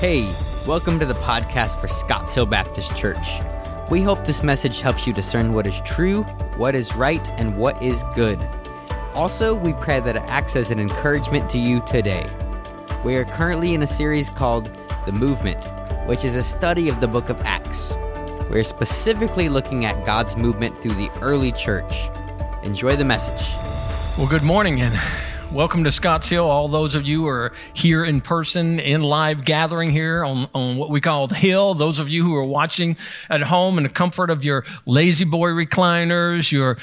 Hey, welcome to the podcast for Scotts Hill Baptist Church. We hope this message helps you discern what is true, what is right, and what is good. Also, we pray that it acts as an encouragement to you today. We are currently in a series called The Movement, which is a study of the book of Acts. We're specifically looking at God's movement through the early church. Enjoy the message. Well, good morning and welcome to Scotts Hill. All those of you who are here in person, in live gathering here on, on what we call the Hill. Those of you who are watching at home in the comfort of your lazy boy recliners, your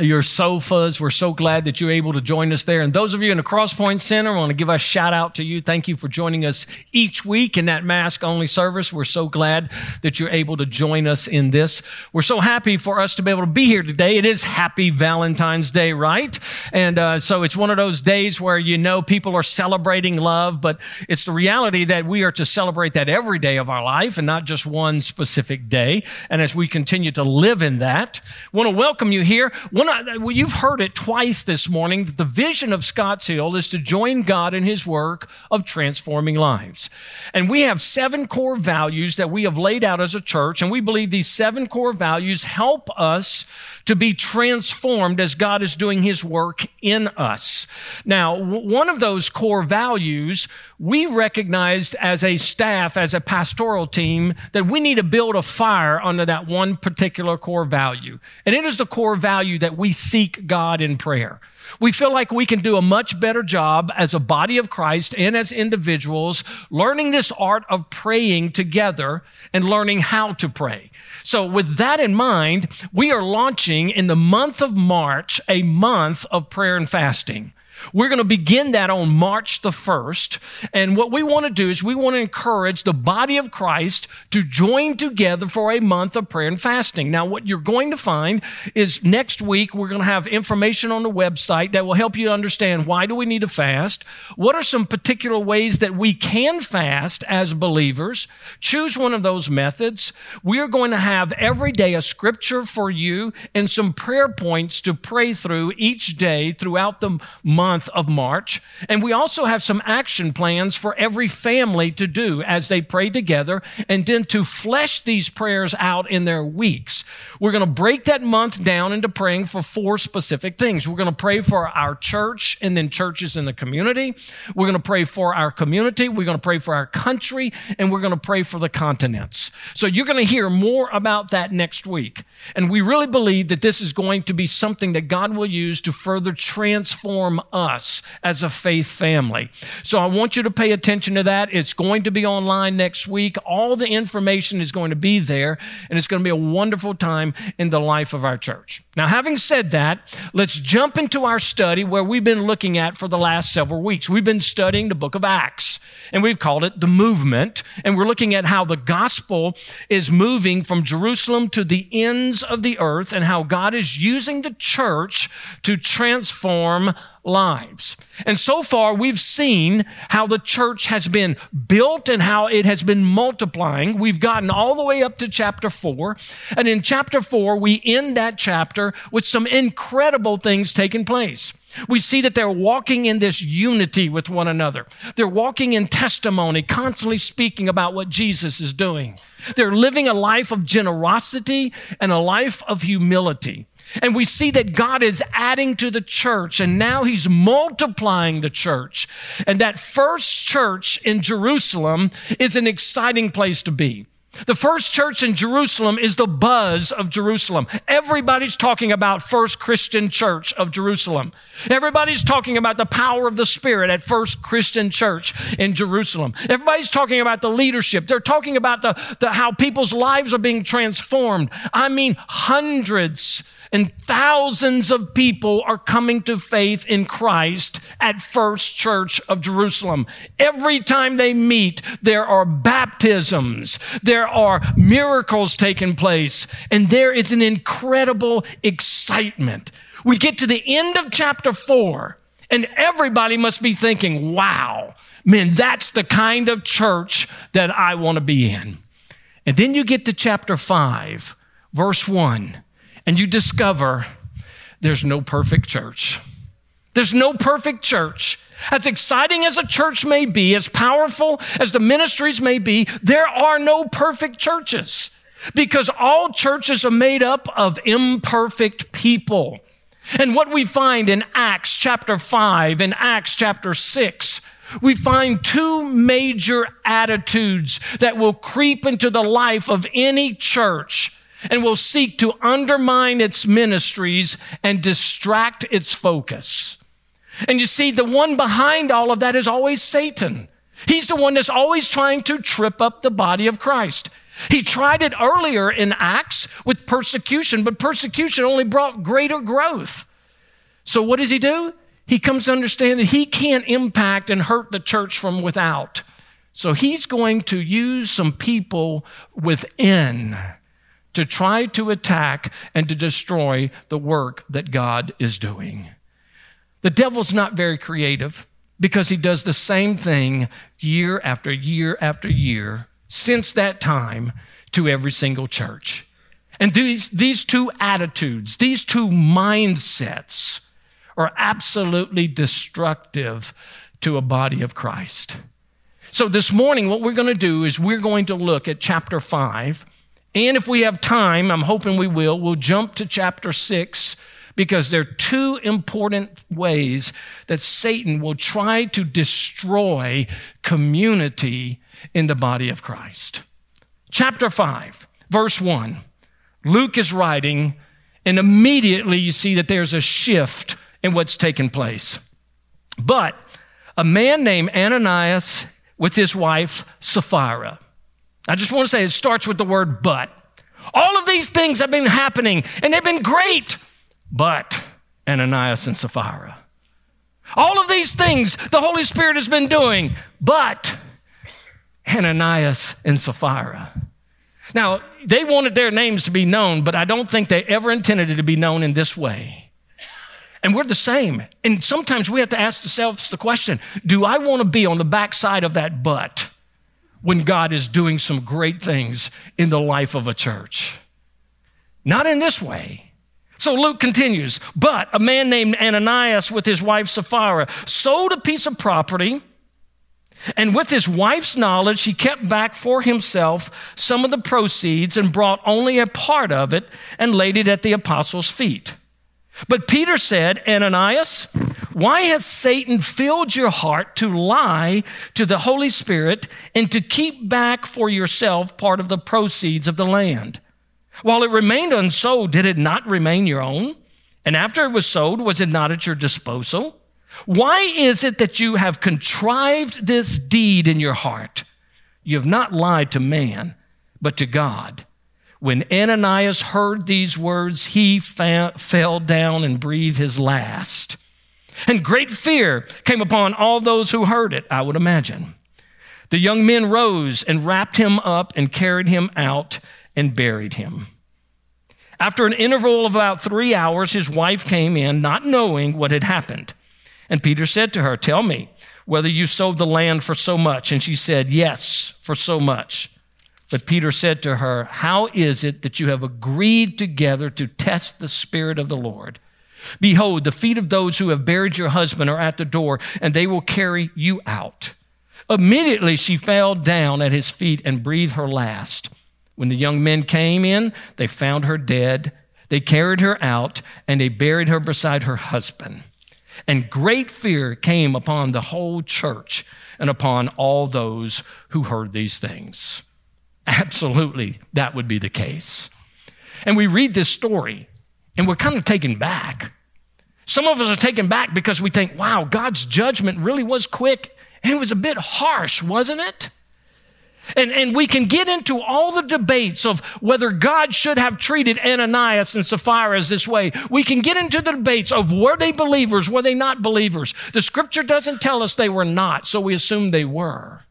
your sofas. We're so glad that you're able to join us there. And those of you in the Crosspoint Center, I want to give a shout out to you. Thank you for joining us each week in that mask only service. We're so glad that you're able to join us in this. We're so happy for us to be able to be here today. It is Happy Valentine's Day, right? And uh, so it's one of those days where you know people are celebrating love, but it's the reality that we are to celebrate that every day of our life and not just one specific day. And as we continue to live in that, want to welcome you here. Well, you've heard it twice this morning that the vision of Scotts Hill is to join God in his work of transforming lives. And we have seven core values that we have laid out as a church, and we believe these seven core values help us to be transformed as God is doing his work in us. Now, one of those core values we recognized as a staff, as a pastoral team, that we need to build a fire under that one particular core value. And it is the core value that we seek God in prayer. We feel like we can do a much better job as a body of Christ and as individuals learning this art of praying together and learning how to pray. So, with that in mind, we are launching in the month of March a month of prayer and fasting. We're going to begin that on March the 1st. And what we want to do is we want to encourage the body of Christ to join together for a month of prayer and fasting. Now, what you're going to find is next week we're going to have information on the website that will help you understand why do we need to fast? What are some particular ways that we can fast as believers? Choose one of those methods. We are going to have every day a scripture for you and some prayer points to pray through each day throughout the month month of March. And we also have some action plans for every family to do as they pray together and then to flesh these prayers out in their weeks. We're going to break that month down into praying for four specific things. We're going to pray for our church and then churches in the community. We're going to pray for our community. We're going to pray for our country and we're going to pray for the continents. So you're going to hear more about that next week. And we really believe that this is going to be something that God will use to further transform us as a faith family. So I want you to pay attention to that. It's going to be online next week. All the information is going to be there, and it's going to be a wonderful time in the life of our church. Now, having said that, let's jump into our study where we've been looking at for the last several weeks. We've been studying the book of Acts, and we've called it the movement, and we're looking at how the gospel is moving from Jerusalem to the ends of the earth and how God is using the church to transform lives. And so far, we've seen how the church has been built and how it has been multiplying. We've gotten all the way up to chapter four. And in chapter four, we end that chapter with some incredible things taking place. We see that they're walking in this unity with one another. They're walking in testimony, constantly speaking about what Jesus is doing. They're living a life of generosity and a life of humility. And we see that God is adding to the church and now he's multiplying the church. And that first church in Jerusalem is an exciting place to be. The first church in Jerusalem is the buzz of Jerusalem. Everybody's talking about First Christian Church of Jerusalem. Everybody's talking about the power of the Spirit at First Christian Church in Jerusalem. Everybody's talking about the leadership. They're talking about the, the how people's lives are being transformed. I mean, hundreds and thousands of people are coming to faith in Christ at First Church of Jerusalem. Every time they meet, there are baptisms, there are miracles taking place, and there is an incredible excitement. We get to the end of chapter four, and everybody must be thinking, wow, man, that's the kind of church that I want to be in. And then you get to chapter five, verse one and you discover there's no perfect church. There's no perfect church. As exciting as a church may be, as powerful as the ministries may be, there are no perfect churches because all churches are made up of imperfect people. And what we find in Acts chapter 5 and Acts chapter 6, we find two major attitudes that will creep into the life of any church and will seek to undermine its ministries and distract its focus. And you see, the one behind all of that is always Satan. He's the one that's always trying to trip up the body of Christ. He tried it earlier in Acts with persecution, but persecution only brought greater growth. So what does he do? He comes to understand that he can't impact and hurt the church from without. So he's going to use some people within to try to attack and to destroy the work that God is doing. The devil's not very creative because he does the same thing year after year after year since that time to every single church. And these, these two attitudes, these two mindsets are absolutely destructive to a body of Christ. So this morning, what we're going to do is we're going to look at chapter 5. And if we have time, I'm hoping we will, we'll jump to chapter 6 because there are two important ways that Satan will try to destroy community in the body of Christ. Chapter 5, verse 1. Luke is writing, and immediately you see that there's a shift in what's taken place. But a man named Ananias with his wife Sapphira. I just want to say it starts with the word but. All of these things have been happening and they've been great but Ananias and Sapphira. All of these things the Holy Spirit has been doing, but Ananias and Sapphira. Now, they wanted their names to be known, but I don't think they ever intended it to be known in this way. And we're the same. And sometimes we have to ask ourselves the question do I want to be on the backside of that but when God is doing some great things in the life of a church? Not in this way. So Luke continues, but a man named Ananias with his wife Sapphira sold a piece of property, and with his wife's knowledge, he kept back for himself some of the proceeds and brought only a part of it and laid it at the apostles' feet. But Peter said, Ananias, why has Satan filled your heart to lie to the Holy Spirit and to keep back for yourself part of the proceeds of the land? While it remained unsold, did it not remain your own? And after it was sold, was it not at your disposal? Why is it that you have contrived this deed in your heart? You have not lied to man, but to God. When Ananias heard these words, he fa- fell down and breathed his last. And great fear came upon all those who heard it, I would imagine. The young men rose and wrapped him up and carried him out and buried him. After an interval of about three hours, his wife came in, not knowing what had happened. And Peter said to her, Tell me whether you sold the land for so much. And she said, Yes, for so much. But Peter said to her, How is it that you have agreed together to test the Spirit of the Lord? Behold, the feet of those who have buried your husband are at the door, and they will carry you out. Immediately she fell down at his feet and breathed her last. When the young men came in, they found her dead. They carried her out and they buried her beside her husband. And great fear came upon the whole church and upon all those who heard these things. Absolutely, that would be the case. And we read this story and we're kind of taken back. Some of us are taken back because we think, wow, God's judgment really was quick and it was a bit harsh, wasn't it? And, and we can get into all the debates of whether God should have treated Ananias and Sapphira as this way. We can get into the debates of were they believers, were they not believers. The scripture doesn't tell us they were not, so we assume they were.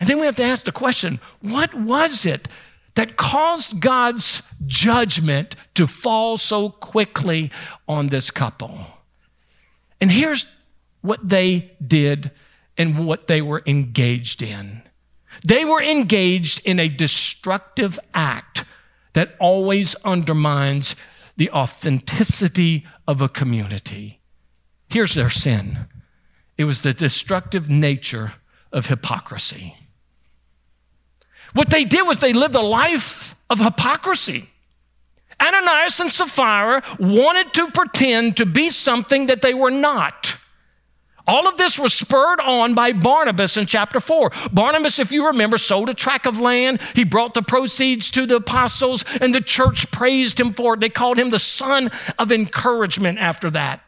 And then we have to ask the question what was it that caused God's judgment to fall so quickly on this couple? And here's what they did and what they were engaged in. They were engaged in a destructive act that always undermines the authenticity of a community. Here's their sin it was the destructive nature of hypocrisy. What they did was they lived a life of hypocrisy. Ananias and Sapphira wanted to pretend to be something that they were not. All of this was spurred on by Barnabas in chapter 4. Barnabas, if you remember, sold a tract of land. He brought the proceeds to the apostles, and the church praised him for it. They called him the son of encouragement after that.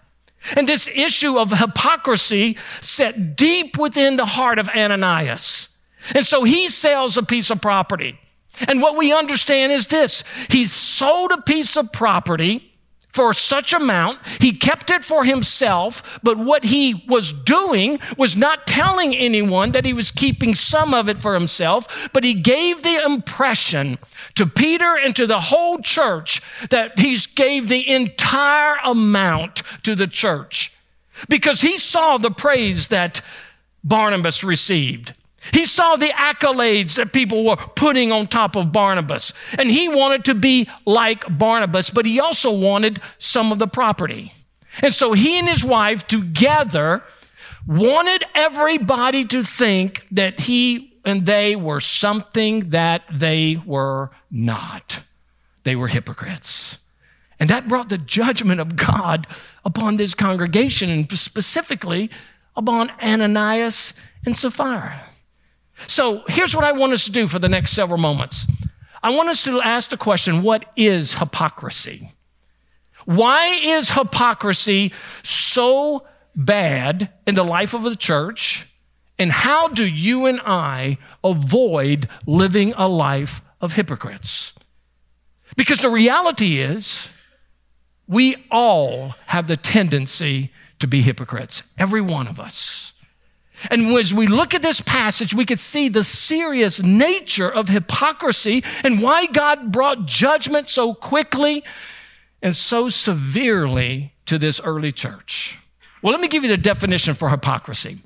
And this issue of hypocrisy set deep within the heart of Ananias. And so he sells a piece of property. And what we understand is this he sold a piece of property for such amount. He kept it for himself, but what he was doing was not telling anyone that he was keeping some of it for himself, but he gave the impression to Peter and to the whole church that he gave the entire amount to the church because he saw the praise that Barnabas received. He saw the accolades that people were putting on top of Barnabas. And he wanted to be like Barnabas, but he also wanted some of the property. And so he and his wife together wanted everybody to think that he and they were something that they were not. They were hypocrites. And that brought the judgment of God upon this congregation and specifically upon Ananias and Sapphira. So here's what I want us to do for the next several moments. I want us to ask the question what is hypocrisy? Why is hypocrisy so bad in the life of the church? And how do you and I avoid living a life of hypocrites? Because the reality is, we all have the tendency to be hypocrites, every one of us. And as we look at this passage, we could see the serious nature of hypocrisy and why God brought judgment so quickly and so severely to this early church. Well, let me give you the definition for hypocrisy.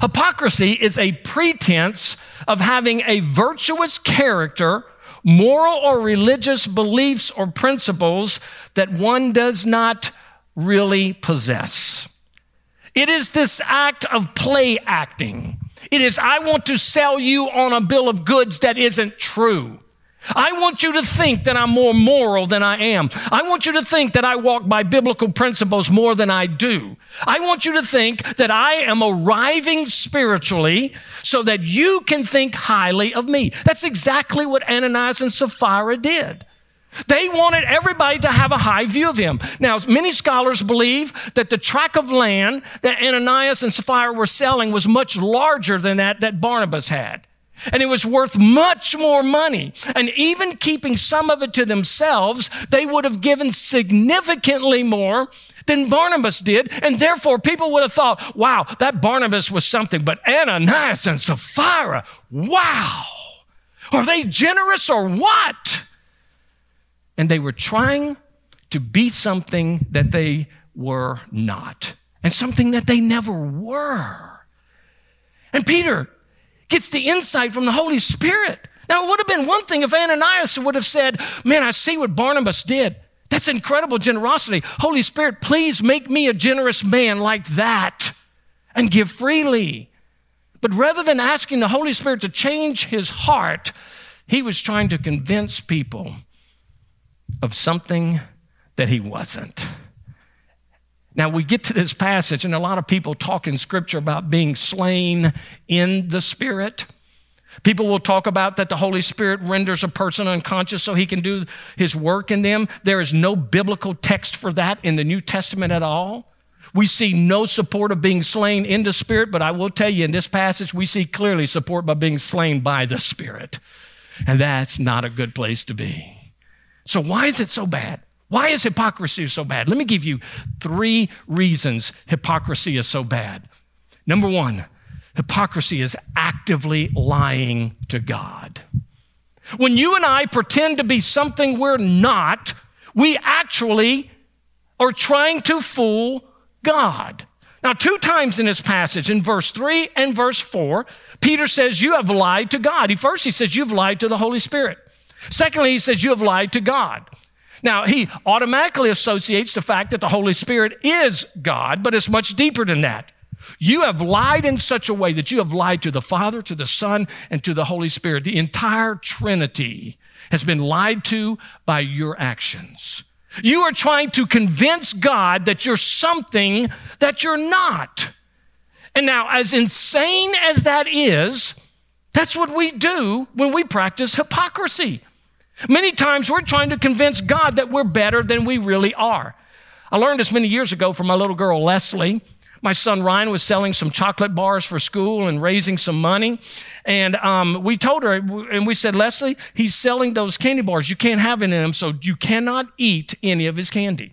Hypocrisy is a pretense of having a virtuous character, moral or religious beliefs or principles that one does not really possess. It is this act of play acting. It is, I want to sell you on a bill of goods that isn't true. I want you to think that I'm more moral than I am. I want you to think that I walk by biblical principles more than I do. I want you to think that I am arriving spiritually so that you can think highly of me. That's exactly what Ananias and Sapphira did. They wanted everybody to have a high view of him. Now, many scholars believe that the tract of land that Ananias and Sapphira were selling was much larger than that that Barnabas had. And it was worth much more money. And even keeping some of it to themselves, they would have given significantly more than Barnabas did. And therefore, people would have thought, wow, that Barnabas was something. But Ananias and Sapphira, wow. Are they generous or what? And they were trying to be something that they were not and something that they never were. And Peter gets the insight from the Holy Spirit. Now, it would have been one thing if Ananias would have said, Man, I see what Barnabas did. That's incredible generosity. Holy Spirit, please make me a generous man like that and give freely. But rather than asking the Holy Spirit to change his heart, he was trying to convince people of something that he wasn't. Now we get to this passage, and a lot of people talk in scripture about being slain in the spirit. People will talk about that the Holy Spirit renders a person unconscious so he can do his work in them. There is no biblical text for that in the New Testament at all. We see no support of being slain in the Spirit, but I will tell you in this passage, we see clearly support by being slain by the Spirit. And that's not a good place to be. So, why is it so bad? Why is hypocrisy so bad? Let me give you three reasons hypocrisy is so bad. Number one, hypocrisy is actively lying to God. When you and I pretend to be something we're not, we actually are trying to fool God. Now, two times in this passage, in verse 3 and verse 4, Peter says, You have lied to God. He First, he says, You've lied to the Holy Spirit. Secondly, he says, You have lied to God. Now, he automatically associates the fact that the Holy Spirit is God, but it's much deeper than that. You have lied in such a way that you have lied to the Father, to the Son, and to the Holy Spirit. The entire Trinity has been lied to by your actions. You are trying to convince God that you're something that you're not. And now, as insane as that is, that's what we do when we practice hypocrisy. Many times we're trying to convince God that we're better than we really are. I learned this many years ago from my little girl, Leslie. My son Ryan was selling some chocolate bars for school and raising some money. And um, we told her, and we said, Leslie, he's selling those candy bars. You can't have any of them, so you cannot eat any of his candy.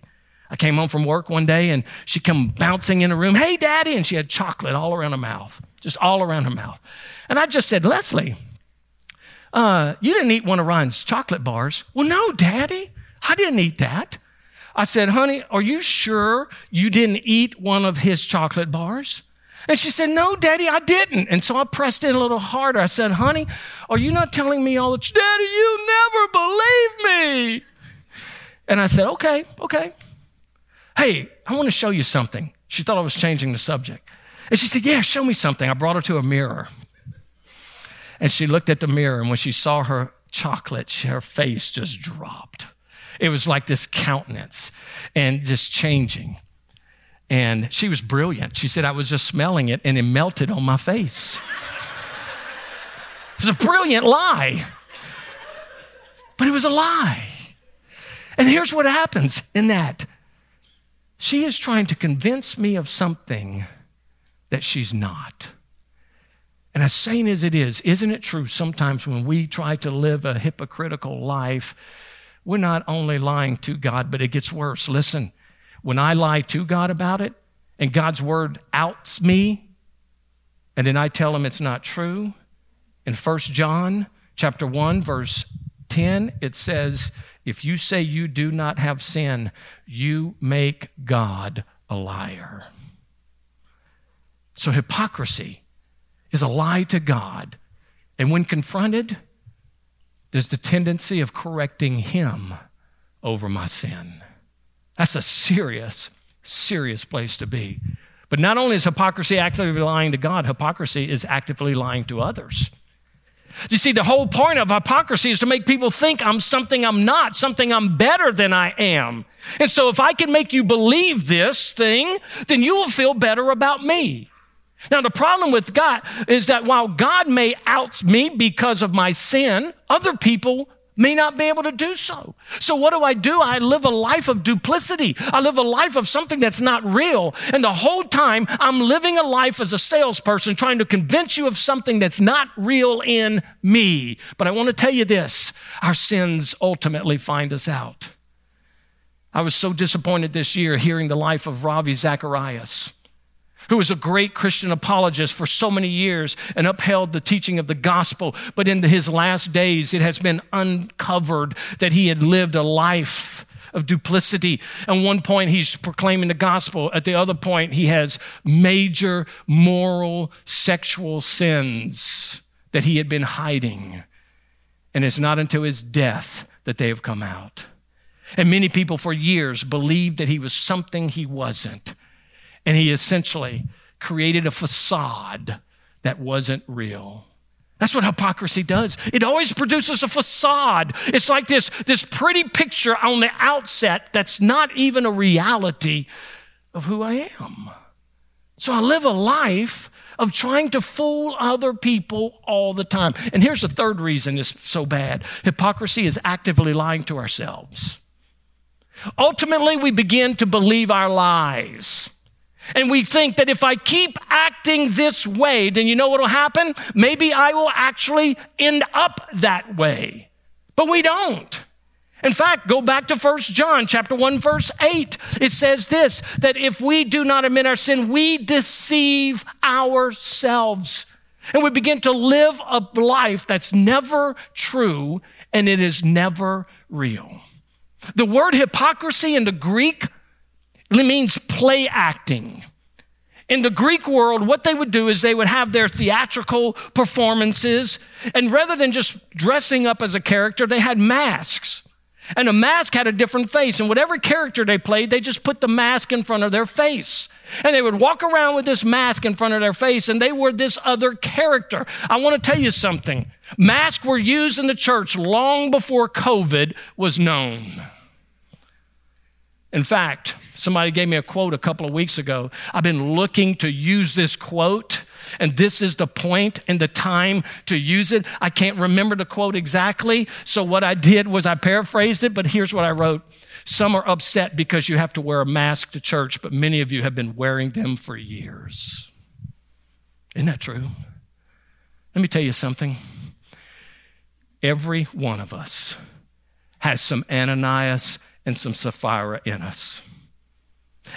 I came home from work one day and she come bouncing in the room, hey, daddy, and she had chocolate all around her mouth, just all around her mouth. And I just said, Leslie, uh, you didn't eat one of Ryan's chocolate bars. Well, no, daddy, I didn't eat that. I said, honey, are you sure you didn't eat one of his chocolate bars? And she said, no, daddy, I didn't. And so I pressed in a little harder. I said, honey, are you not telling me all the, tr- daddy, you never believe me. And I said, okay, okay. Hey, I want to show you something. She thought I was changing the subject. And she said, yeah, show me something. I brought her to a mirror. And she looked at the mirror, and when she saw her chocolate, her face just dropped. It was like this countenance and just changing. And she was brilliant. She said, I was just smelling it and it melted on my face. it was a brilliant lie. But it was a lie. And here's what happens in that she is trying to convince me of something that she's not. And as sane as it is, isn't it true sometimes when we try to live a hypocritical life, we're not only lying to God, but it gets worse. Listen, when I lie to God about it and God's word outs me, and then I tell him it's not true, in 1 John chapter 1 verse 10 it says, if you say you do not have sin, you make God a liar. So hypocrisy is a lie to God. And when confronted, there's the tendency of correcting him over my sin. That's a serious, serious place to be. But not only is hypocrisy actively lying to God, hypocrisy is actively lying to others. You see, the whole point of hypocrisy is to make people think I'm something I'm not, something I'm better than I am. And so if I can make you believe this thing, then you will feel better about me. Now, the problem with God is that while God may out me because of my sin, other people may not be able to do so. So what do I do? I live a life of duplicity. I live a life of something that's not real. And the whole time I'm living a life as a salesperson trying to convince you of something that's not real in me. But I want to tell you this, our sins ultimately find us out. I was so disappointed this year hearing the life of Ravi Zacharias who was a great Christian apologist for so many years and upheld the teaching of the gospel. But in his last days, it has been uncovered that he had lived a life of duplicity. At one point, he's proclaiming the gospel. At the other point, he has major moral sexual sins that he had been hiding. And it's not until his death that they have come out. And many people for years believed that he was something he wasn't. And he essentially created a facade that wasn't real. That's what hypocrisy does. It always produces a facade. It's like this, this pretty picture on the outset that's not even a reality of who I am. So I live a life of trying to fool other people all the time. And here's the third reason it's so bad hypocrisy is actively lying to ourselves. Ultimately, we begin to believe our lies. And we think that if I keep acting this way, then you know what will happen? Maybe I will actually end up that way. But we don't. In fact, go back to 1 John chapter 1 verse 8. It says this that if we do not admit our sin, we deceive ourselves. And we begin to live a life that's never true and it is never real. The word hypocrisy in the Greek it means play acting. In the Greek world, what they would do is they would have their theatrical performances, and rather than just dressing up as a character, they had masks. And a mask had a different face. And whatever character they played, they just put the mask in front of their face. And they would walk around with this mask in front of their face, and they were this other character. I want to tell you something. Masks were used in the church long before COVID was known. In fact, somebody gave me a quote a couple of weeks ago. I've been looking to use this quote, and this is the point and the time to use it. I can't remember the quote exactly, so what I did was I paraphrased it, but here's what I wrote some are upset because you have to wear a mask to church, but many of you have been wearing them for years. Isn't that true? Let me tell you something. Every one of us has some Ananias and some Sapphira in us.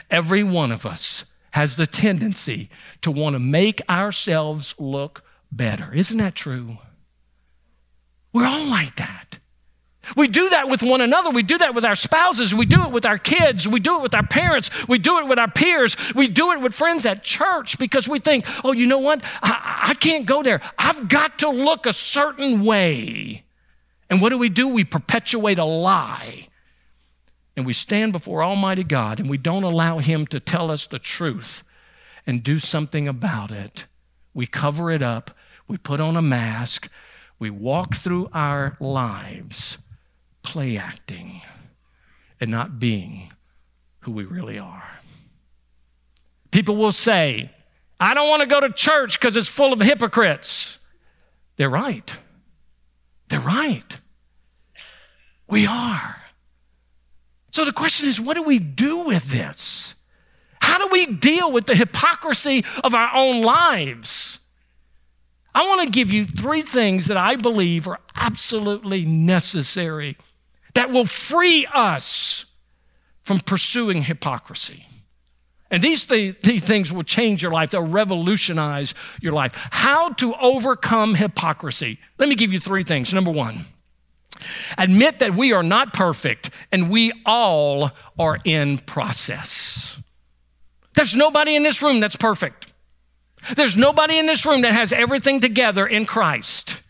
Every one of us has the tendency to want to make ourselves look better. Isn't that true? We're all like that. We do that with one another. We do that with our spouses. We do it with our kids. We do it with our parents. We do it with our peers. We do it with friends at church because we think, oh, you know what? I, I can't go there. I've got to look a certain way. And what do we do? We perpetuate a lie. And we stand before Almighty God and we don't allow Him to tell us the truth and do something about it. We cover it up. We put on a mask. We walk through our lives play acting and not being who we really are. People will say, I don't want to go to church because it's full of hypocrites. They're right. They're right. We are. So the question is, what do we do with this? How do we deal with the hypocrisy of our own lives? I want to give you three things that I believe are absolutely necessary that will free us from pursuing hypocrisy. And these, th- these things will change your life, they'll revolutionize your life. How to overcome hypocrisy. Let me give you three things. Number one, admit that we are not perfect and we all are in process. There's nobody in this room that's perfect. There's nobody in this room that has everything together in Christ.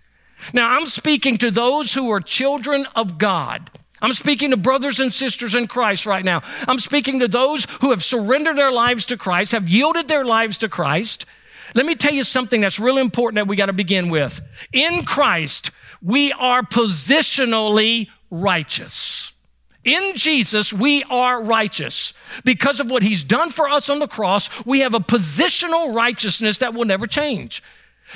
Now, I'm speaking to those who are children of God. I'm speaking to brothers and sisters in Christ right now. I'm speaking to those who have surrendered their lives to Christ, have yielded their lives to Christ. Let me tell you something that's really important that we got to begin with. In Christ, we are positionally righteous. In Jesus, we are righteous. Because of what he's done for us on the cross, we have a positional righteousness that will never change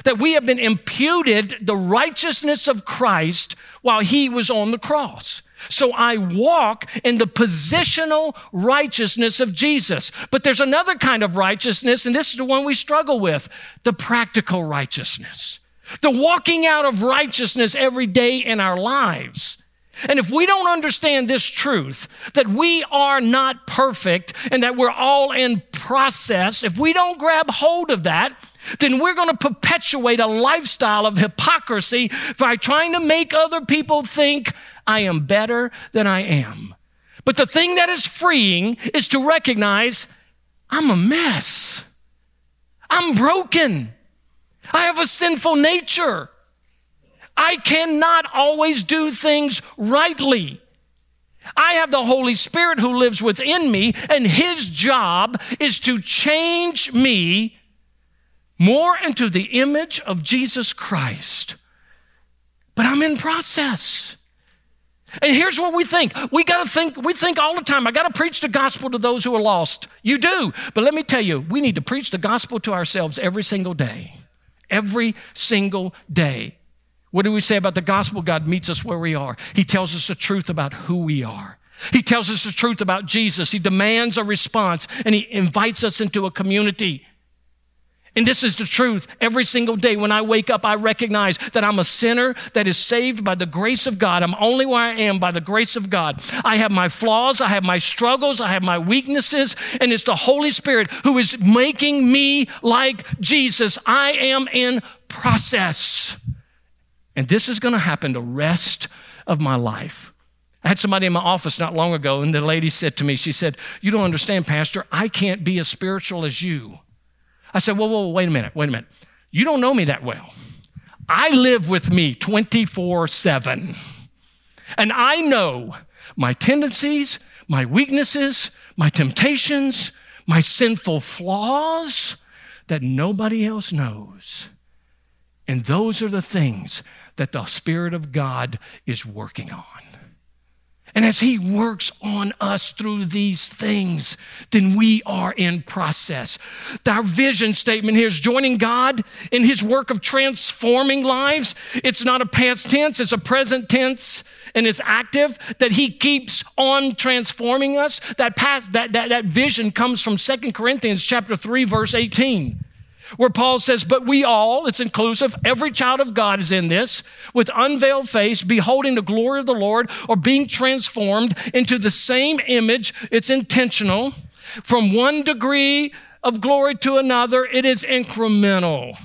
that we have been imputed the righteousness of Christ while he was on the cross. So I walk in the positional righteousness of Jesus. But there's another kind of righteousness, and this is the one we struggle with the practical righteousness. The walking out of righteousness every day in our lives. And if we don't understand this truth, that we are not perfect and that we're all in process, if we don't grab hold of that, then we're going to perpetuate a lifestyle of hypocrisy by trying to make other people think I am better than I am. But the thing that is freeing is to recognize I'm a mess. I'm broken. I have a sinful nature. I cannot always do things rightly. I have the Holy Spirit who lives within me, and His job is to change me more into the image of Jesus Christ. But I'm in process. And here's what we think. We got to think, we think all the time, I got to preach the gospel to those who are lost. You do. But let me tell you, we need to preach the gospel to ourselves every single day. Every single day. What do we say about the gospel? God meets us where we are. He tells us the truth about who we are. He tells us the truth about Jesus. He demands a response and he invites us into a community. And this is the truth. Every single day when I wake up, I recognize that I'm a sinner that is saved by the grace of God. I'm only where I am by the grace of God. I have my flaws, I have my struggles, I have my weaknesses, and it's the Holy Spirit who is making me like Jesus. I am in process. And this is going to happen the rest of my life. I had somebody in my office not long ago, and the lady said to me, She said, You don't understand, Pastor. I can't be as spiritual as you. I said, whoa, whoa, wait a minute, wait a minute. You don't know me that well. I live with me 24 7. And I know my tendencies, my weaknesses, my temptations, my sinful flaws that nobody else knows. And those are the things that the Spirit of God is working on. And as He works on us through these things, then we are in process. Our vision statement here is joining God in His work of transforming lives. It's not a past tense, it's a present tense, and it's active that He keeps on transforming us. That, past, that, that, that vision comes from Second Corinthians chapter 3, verse 18 where Paul says, But we all, it's inclusive, every child of God is in this, with unveiled face, beholding the glory of the Lord, or being transformed into the same image. It's intentional. From one degree of glory to another, it is incremental.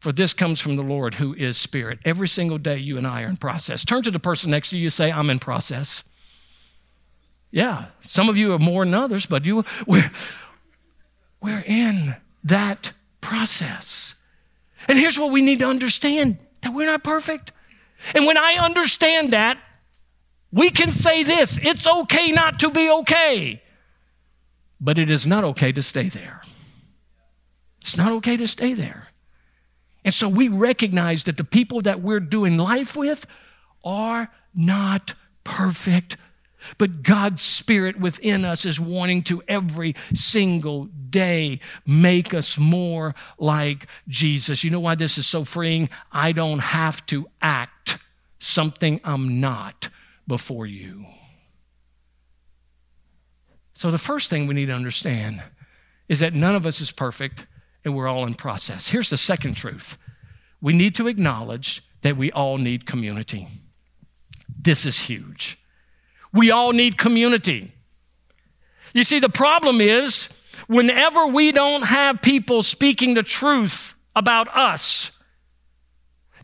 For this comes from the Lord who is Spirit. Every single day, you and I are in process. Turn to the person next to you, and say, I'm in process. Yeah, some of you are more than others, but you, we're, we're in that process. And here's what we need to understand that we're not perfect. And when I understand that, we can say this it's okay not to be okay, but it is not okay to stay there. It's not okay to stay there. And so we recognize that the people that we're doing life with are not perfect but God's Spirit within us is wanting to every single day make us more like Jesus. You know why this is so freeing? I don't have to act something I'm not before you. So, the first thing we need to understand is that none of us is perfect and we're all in process. Here's the second truth we need to acknowledge that we all need community. This is huge. We all need community. You see, the problem is whenever we don't have people speaking the truth about us,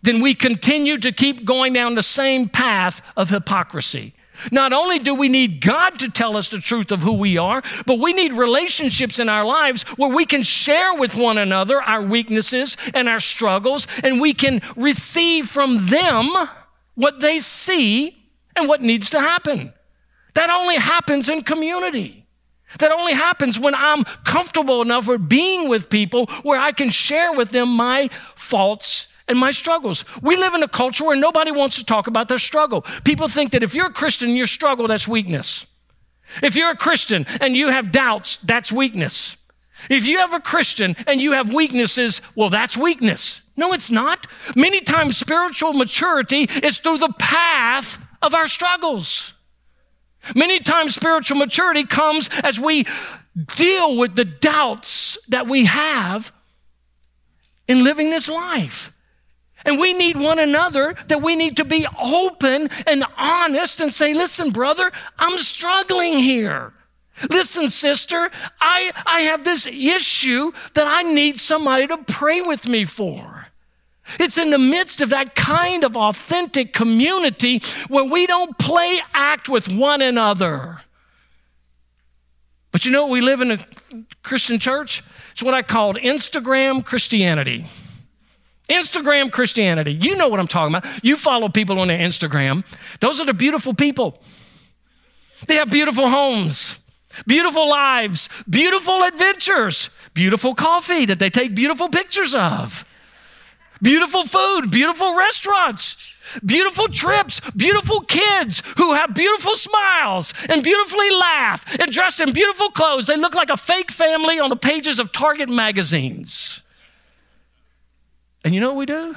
then we continue to keep going down the same path of hypocrisy. Not only do we need God to tell us the truth of who we are, but we need relationships in our lives where we can share with one another our weaknesses and our struggles, and we can receive from them what they see and what needs to happen. That only happens in community. That only happens when I'm comfortable enough with being with people where I can share with them my faults and my struggles. We live in a culture where nobody wants to talk about their struggle. People think that if you're a Christian, your struggle, that's weakness. If you're a Christian and you have doubts, that's weakness. If you have a Christian and you have weaknesses, well, that's weakness. No, it's not. Many times spiritual maturity is through the path of our struggles. Many times spiritual maturity comes as we deal with the doubts that we have in living this life. And we need one another that we need to be open and honest and say, listen, brother, I'm struggling here. Listen, sister, I, I have this issue that I need somebody to pray with me for. It's in the midst of that kind of authentic community where we don't play act with one another. But you know, we live in a Christian church. It's what I called Instagram Christianity. Instagram Christianity. You know what I'm talking about. You follow people on their Instagram. Those are the beautiful people. They have beautiful homes, beautiful lives, beautiful adventures, beautiful coffee that they take beautiful pictures of beautiful food, beautiful restaurants, beautiful trips, beautiful kids who have beautiful smiles and beautifully laugh and dress in beautiful clothes. They look like a fake family on the pages of Target magazines. And you know what we do?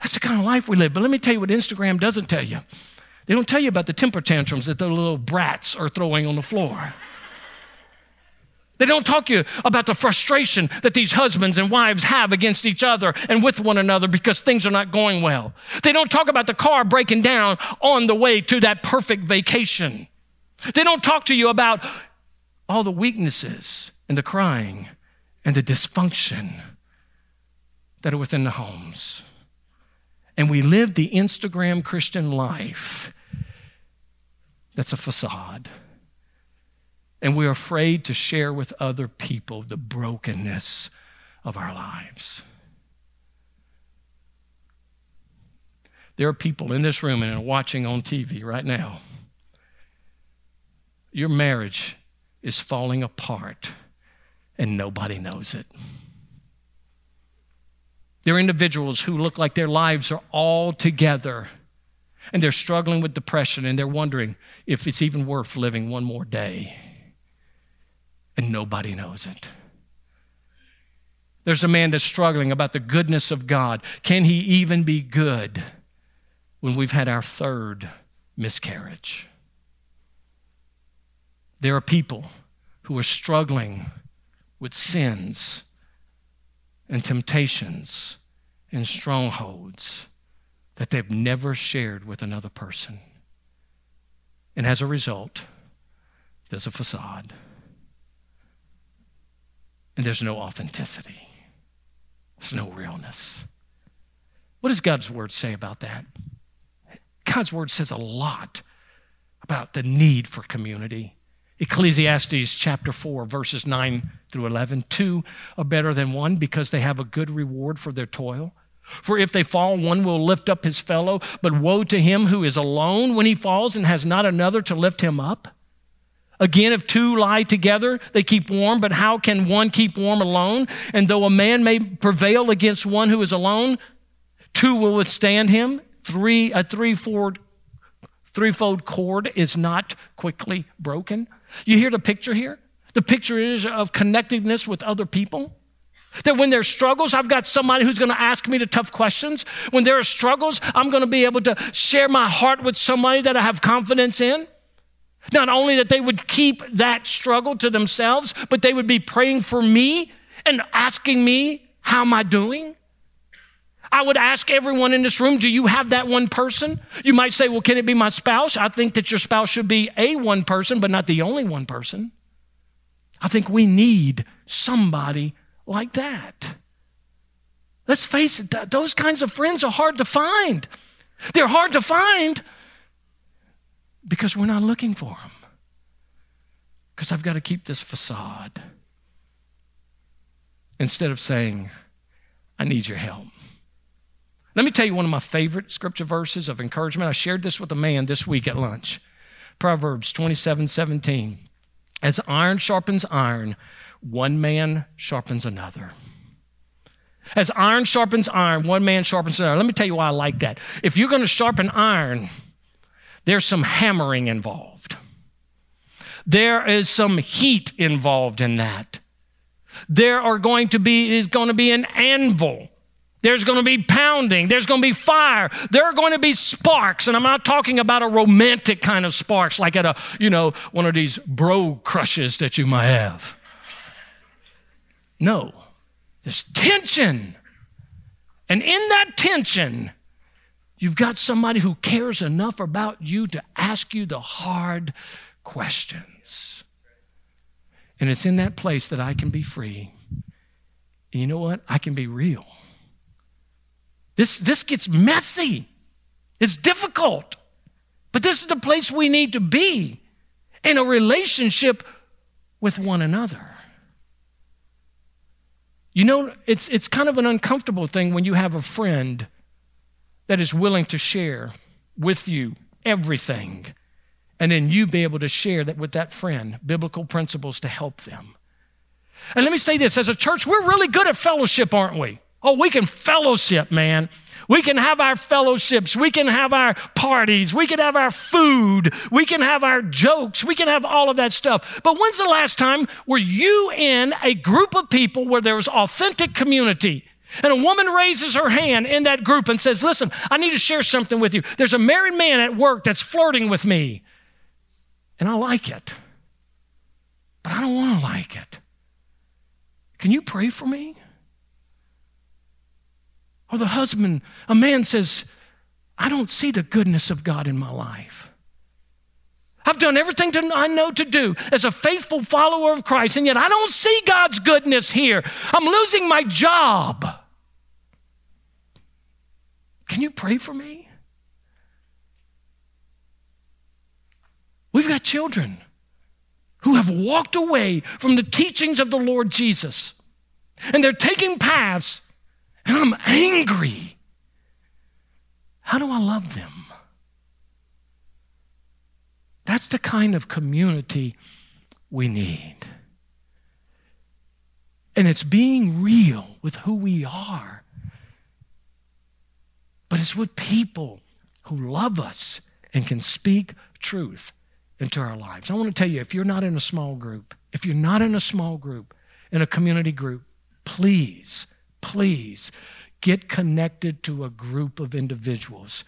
That's the kind of life we live. But let me tell you what Instagram doesn't tell you. They don't tell you about the temper tantrums that the little brats are throwing on the floor. They don't talk to you about the frustration that these husbands and wives have against each other and with one another because things are not going well. They don't talk about the car breaking down on the way to that perfect vacation. They don't talk to you about all the weaknesses and the crying and the dysfunction that are within the homes. And we live the Instagram Christian life that's a facade and we're afraid to share with other people the brokenness of our lives. There are people in this room and watching on TV right now your marriage is falling apart and nobody knows it. There are individuals who look like their lives are all together and they're struggling with depression and they're wondering if it's even worth living one more day. And nobody knows it. There's a man that's struggling about the goodness of God. Can he even be good when we've had our third miscarriage? There are people who are struggling with sins and temptations and strongholds that they've never shared with another person. And as a result, there's a facade. And there's no authenticity. There's no realness. What does God's word say about that? God's word says a lot about the need for community. Ecclesiastes chapter 4, verses 9 through 11. Two are better than one because they have a good reward for their toil. For if they fall, one will lift up his fellow, but woe to him who is alone when he falls and has not another to lift him up. Again, if two lie together, they keep warm, but how can one keep warm alone? And though a man may prevail against one who is alone, two will withstand him. Three, a threefold, threefold cord is not quickly broken. You hear the picture here? The picture is of connectedness with other people. That when there's struggles, I've got somebody who's going to ask me the tough questions. When there are struggles, I'm going to be able to share my heart with somebody that I have confidence in. Not only that they would keep that struggle to themselves, but they would be praying for me and asking me, How am I doing? I would ask everyone in this room, Do you have that one person? You might say, Well, can it be my spouse? I think that your spouse should be a one person, but not the only one person. I think we need somebody like that. Let's face it, those kinds of friends are hard to find. They're hard to find because we're not looking for them. Because I've got to keep this facade. Instead of saying, I need your help. Let me tell you one of my favorite scripture verses of encouragement. I shared this with a man this week at lunch. Proverbs 27 17. As iron sharpens iron, one man sharpens another. As iron sharpens iron, one man sharpens another. Let me tell you why I like that. If you're going to sharpen iron, there's some hammering involved. There is some heat involved in that. There are going to be is going to be an anvil. There's going to be pounding. There's going to be fire. There are going to be sparks. And I'm not talking about a romantic kind of sparks like at a, you know, one of these bro crushes that you might have. No, there's tension. And in that tension, you've got somebody who cares enough about you to ask you the hard questions. And it's in that place that I can be free. And you know what? I can be real. This, this gets messy. It's difficult. But this is the place we need to be in a relationship with one another. You know, it's, it's kind of an uncomfortable thing when you have a friend that is willing to share with you everything, and then you be able to share that with that friend, biblical principles to help them. And let me say this as a church, we're really good at fellowship, aren't we? Oh, we can fellowship, man. We can have our fellowships. We can have our parties. We can have our food. We can have our jokes. We can have all of that stuff. But when's the last time were you in a group of people where there was authentic community? And a woman raises her hand in that group and says, Listen, I need to share something with you. There's a married man at work that's flirting with me. And I like it. But I don't want to like it. Can you pray for me? Or the husband, a man says, I don't see the goodness of God in my life. I've done everything to, I know to do as a faithful follower of Christ, and yet I don't see God's goodness here. I'm losing my job. Can you pray for me? We've got children who have walked away from the teachings of the Lord Jesus, and they're taking paths and I'm angry. How do I love them? That's the kind of community we need. And it's being real with who we are. But it's with people who love us and can speak truth into our lives. I want to tell you if you're not in a small group, if you're not in a small group, in a community group, please, please get connected to a group of individuals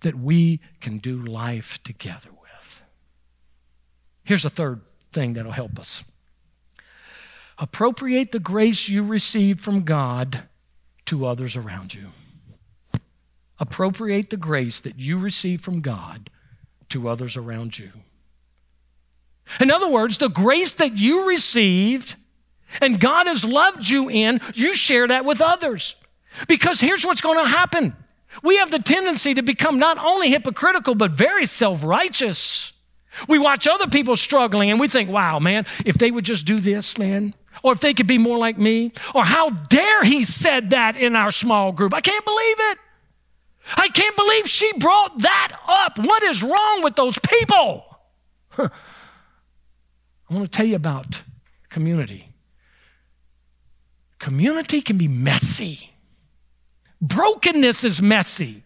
that we can do life together with. Here's a third thing that'll help us appropriate the grace you receive from God to others around you. Appropriate the grace that you receive from God to others around you. In other words, the grace that you received and God has loved you in, you share that with others. Because here's what's going to happen we have the tendency to become not only hypocritical, but very self righteous. We watch other people struggling and we think, wow, man, if they would just do this, man, or if they could be more like me, or how dare he said that in our small group. I can't believe it. I can't believe she brought that up. What is wrong with those people? Huh. I want to tell you about community. Community can be messy. Brokenness is messy.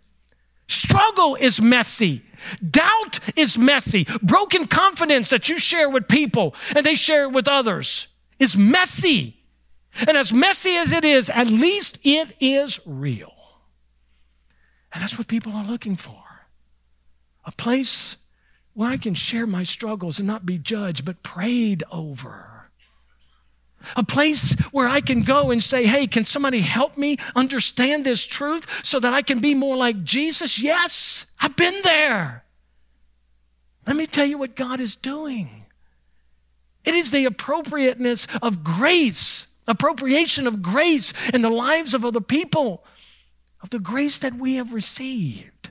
Struggle is messy. Doubt is messy. Broken confidence that you share with people and they share it with others is messy. And as messy as it is, at least it is real. And that's what people are looking for a place where I can share my struggles and not be judged, but prayed over. A place where I can go and say, hey, can somebody help me understand this truth so that I can be more like Jesus? Yes, I've been there. Let me tell you what God is doing. It is the appropriateness of grace, appropriation of grace in the lives of other people, of the grace that we have received.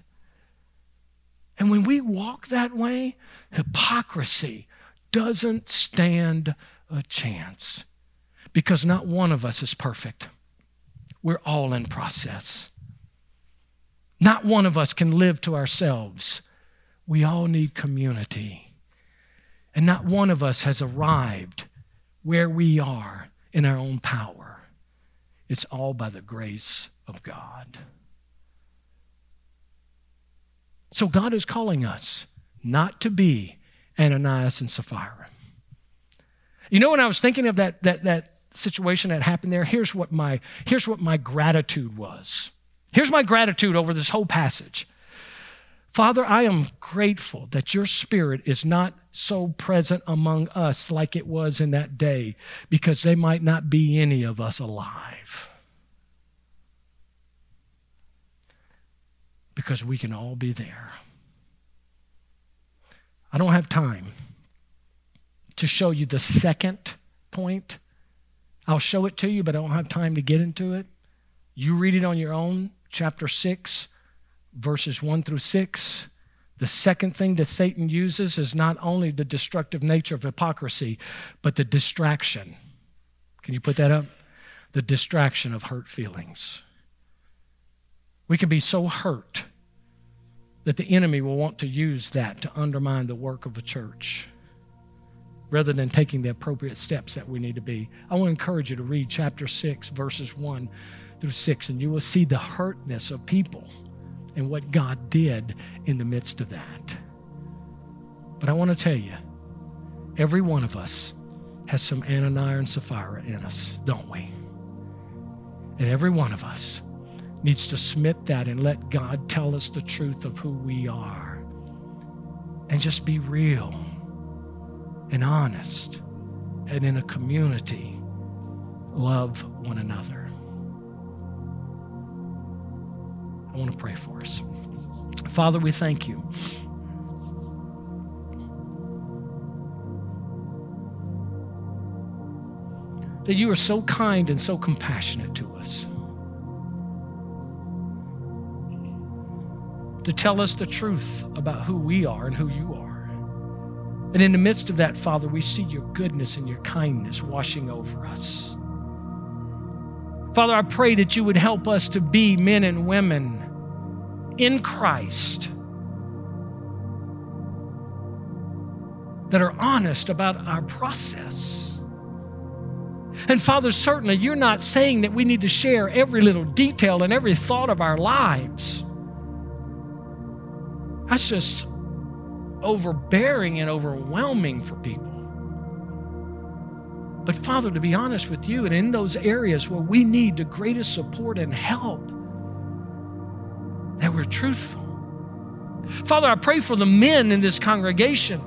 And when we walk that way, hypocrisy doesn't stand a chance because not one of us is perfect. We're all in process. Not one of us can live to ourselves. We all need community. And not one of us has arrived where we are in our own power. It's all by the grace of God. So God is calling us not to be Ananias and Sapphira. You know, when I was thinking of that, that, that situation that happened there, here's what my, here's what my gratitude was. Here's my gratitude over this whole passage. Father, I am grateful that your spirit is not so present among us like it was in that day because there might not be any of us alive. Because we can all be there. I don't have time to show you the second point I'll show it to you, but I don't have time to get into it. You read it on your own, chapter 6, verses 1 through 6. The second thing that Satan uses is not only the destructive nature of hypocrisy, but the distraction. Can you put that up? The distraction of hurt feelings. We can be so hurt that the enemy will want to use that to undermine the work of the church rather than taking the appropriate steps that we need to be. I want to encourage you to read chapter 6, verses 1 through 6, and you will see the hurtness of people and what God did in the midst of that. But I want to tell you, every one of us has some Ananias and Sapphira in us, don't we? And every one of us needs to submit that and let God tell us the truth of who we are. And just be real and honest and in a community love one another. I want to pray for us. Father, we thank you. That you are so kind and so compassionate to us. To tell us the truth about who we are and who you are. And in the midst of that, Father, we see your goodness and your kindness washing over us. Father, I pray that you would help us to be men and women in Christ that are honest about our process. And Father, certainly you're not saying that we need to share every little detail and every thought of our lives. That's just overbearing and overwhelming for people. But Father, to be honest with you, and in those areas where we need the greatest support and help, that we're truthful. Father, I pray for the men in this congregation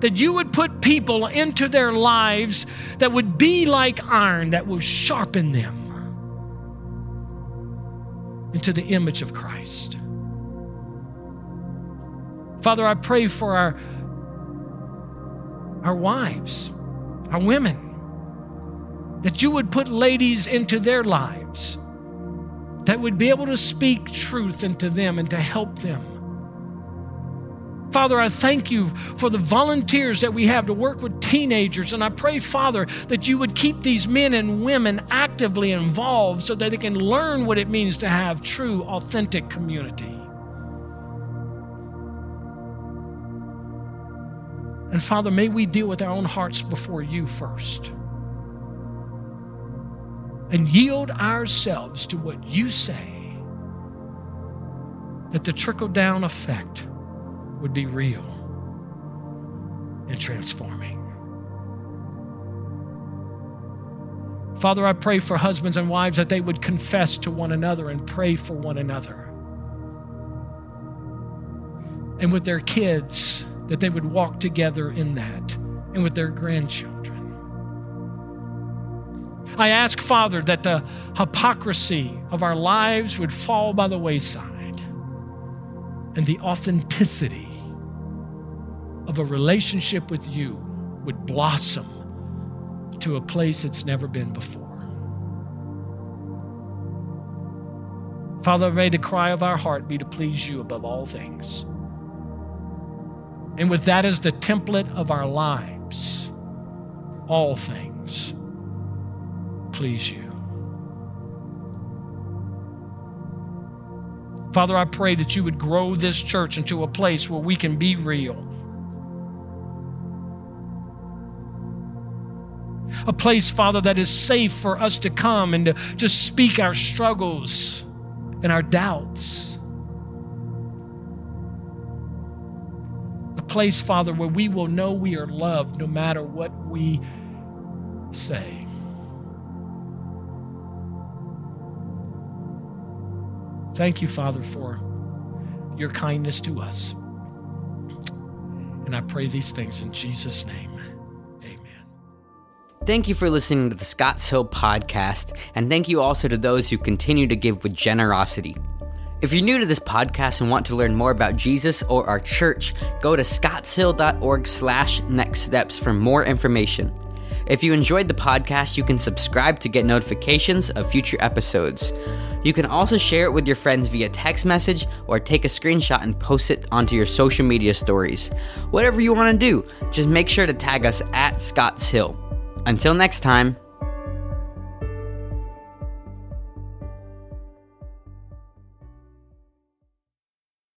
that you would put people into their lives that would be like iron, that would sharpen them into the image of Christ. Father, I pray for our, our wives, our women, that you would put ladies into their lives that would be able to speak truth into them and to help them. Father, I thank you for the volunteers that we have to work with teenagers. And I pray, Father, that you would keep these men and women actively involved so that they can learn what it means to have true, authentic community. And Father, may we deal with our own hearts before you first and yield ourselves to what you say, that the trickle down effect would be real and transforming. Father, I pray for husbands and wives that they would confess to one another and pray for one another. And with their kids, that they would walk together in that, and with their grandchildren. I ask, Father, that the hypocrisy of our lives would fall by the wayside and the authenticity of a relationship with you would blossom to a place it's never been before. Father, may the cry of our heart be to please you above all things. And with that as the template of our lives, all things please you. Father, I pray that you would grow this church into a place where we can be real. A place, Father, that is safe for us to come and to, to speak our struggles and our doubts. Place, Father, where we will know we are loved no matter what we say. Thank you, Father, for your kindness to us. And I pray these things in Jesus' name. Amen. Thank you for listening to the Scotts Hill podcast, and thank you also to those who continue to give with generosity. If you're new to this podcast and want to learn more about Jesus or our church, go to scottshill.org slash next steps for more information. If you enjoyed the podcast, you can subscribe to get notifications of future episodes. You can also share it with your friends via text message or take a screenshot and post it onto your social media stories. Whatever you want to do, just make sure to tag us at Scotts Hill. Until next time.